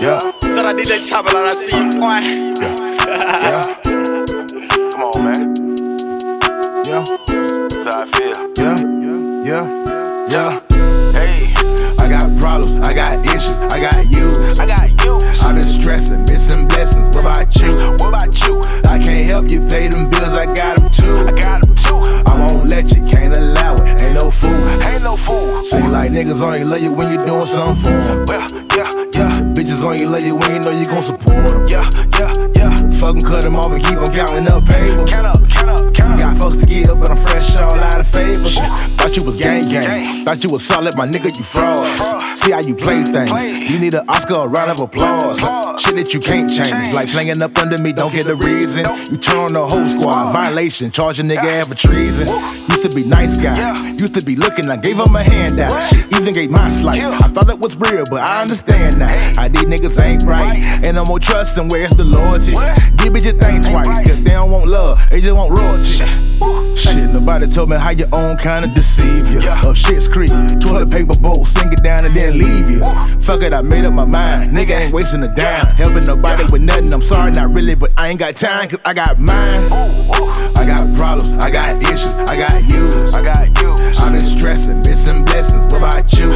Yeah. Shout out DJ Chopper, I see you, boy. Yeah. Come on, man. Yeah. That's how I feel. Yeah. Yeah. Yeah. Yeah. Hey, I got problems, I got issues, I got you. I got you. I've been stressing, missing blessings. What about you? Like niggas only love you when you doing something for 'em. Well, yeah, yeah, Bitches only love you when you know you gon' support 'em. yeah, yeah, yeah. Fuck 'em, cut 'em off and keep 'em counting up paper. Count up, count up, count up. Got folks to give, but I'm Thought you was gang gang. Thought you was solid, my nigga, you fraud. See how you play things. You need an Oscar, a round of applause. Shit that you can't change. Like playing up under me, don't get the reason. You turn on the whole squad. Violation, charge a nigga for treason. Used to be nice guy. Used to be looking, I gave him a handout. Shit, even gave my slice. I thought it was real, but I understand now. How these niggas ain't right. And no more trust, and where's the loyalty? These bitches think twice, cause they don't want love, they just want royalty. Shit, nobody told me how your own kind of deceive you. Up shit's creek, toilet paper bowl, sink it down and then leave you. Fuck it, I made up my mind. Nigga ain't wasting a dime. Helping nobody with nothing. I'm sorry, not really, but I ain't got time, cause I got mine. I got problems, I got issues, I got you. I got you. I've been stressing, missing blessings. What about you?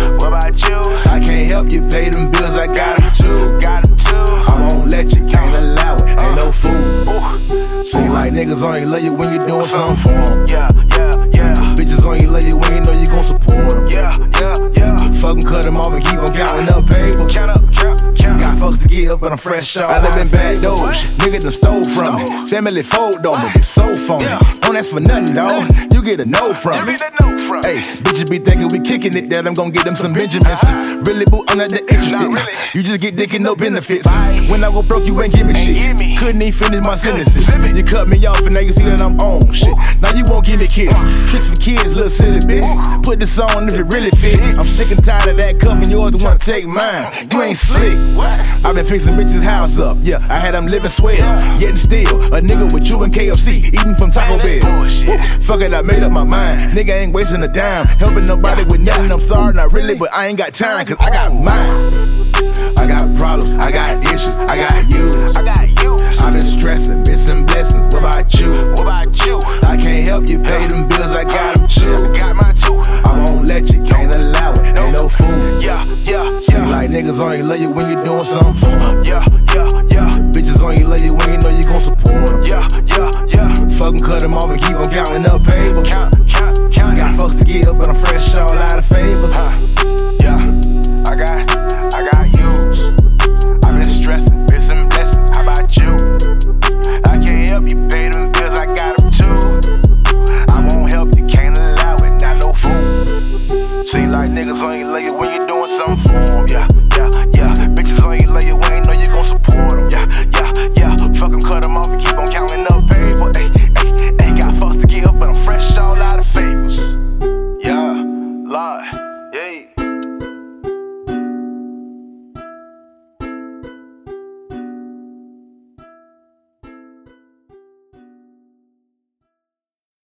Seem like niggas only love you when you doing something for 'em. Yeah, yeah, yeah. Bitches only love you when you know you gon' support them. Yeah, yeah, yeah. Fuck 'em, cut 'em off and keep 'em counting up paper. Count up, count, count. Got folks to give, but I'm fresh off. I live in bad doors. Nigga done stole from me. Family fold on me, so phony. Don't ask for nothing, dawg. You get a no from me. Be the no from. Hey, bitches be thinking we kicking it, that I'm gonna get them some Benjamins. Really, boo, I'm not that interested. Not really. You just get dick and no benefits. When I go broke, you ain't give me shit. give me. Couldn't even finish my sentences. You cut me off and now you see that I'm on shit. Now you won't give me kiss. Tricks for kids, little silly bitch. Put this on if it really fit. I'm sick and tired of that cuffing yours to wanna take mine. You ain't slick. I've been fixing bitches' house up. Yeah, I had them living swell. Yet still, a nigga with you and KFC eating from Taco Bell. Fuck it, I made up my mind. Nigga ain't wasting a dime. Helping nobody with nothing. I'm sorry, not really, but I ain't got time, cause I got mine. I got problems, I got issues, I got you. I got you. I've been stressing, missing blessings. What about you? What about you? I can't help you pay them bills, I got them too. Got mine too. I won't let you, can't allow it, ain't no fool. Yeah, yeah, Seem yeah. like niggas only love you when you're doing something for 'em. Yeah, yeah, yeah. Bitches only love you when you know you gon' support 'em. Yeah, yeah,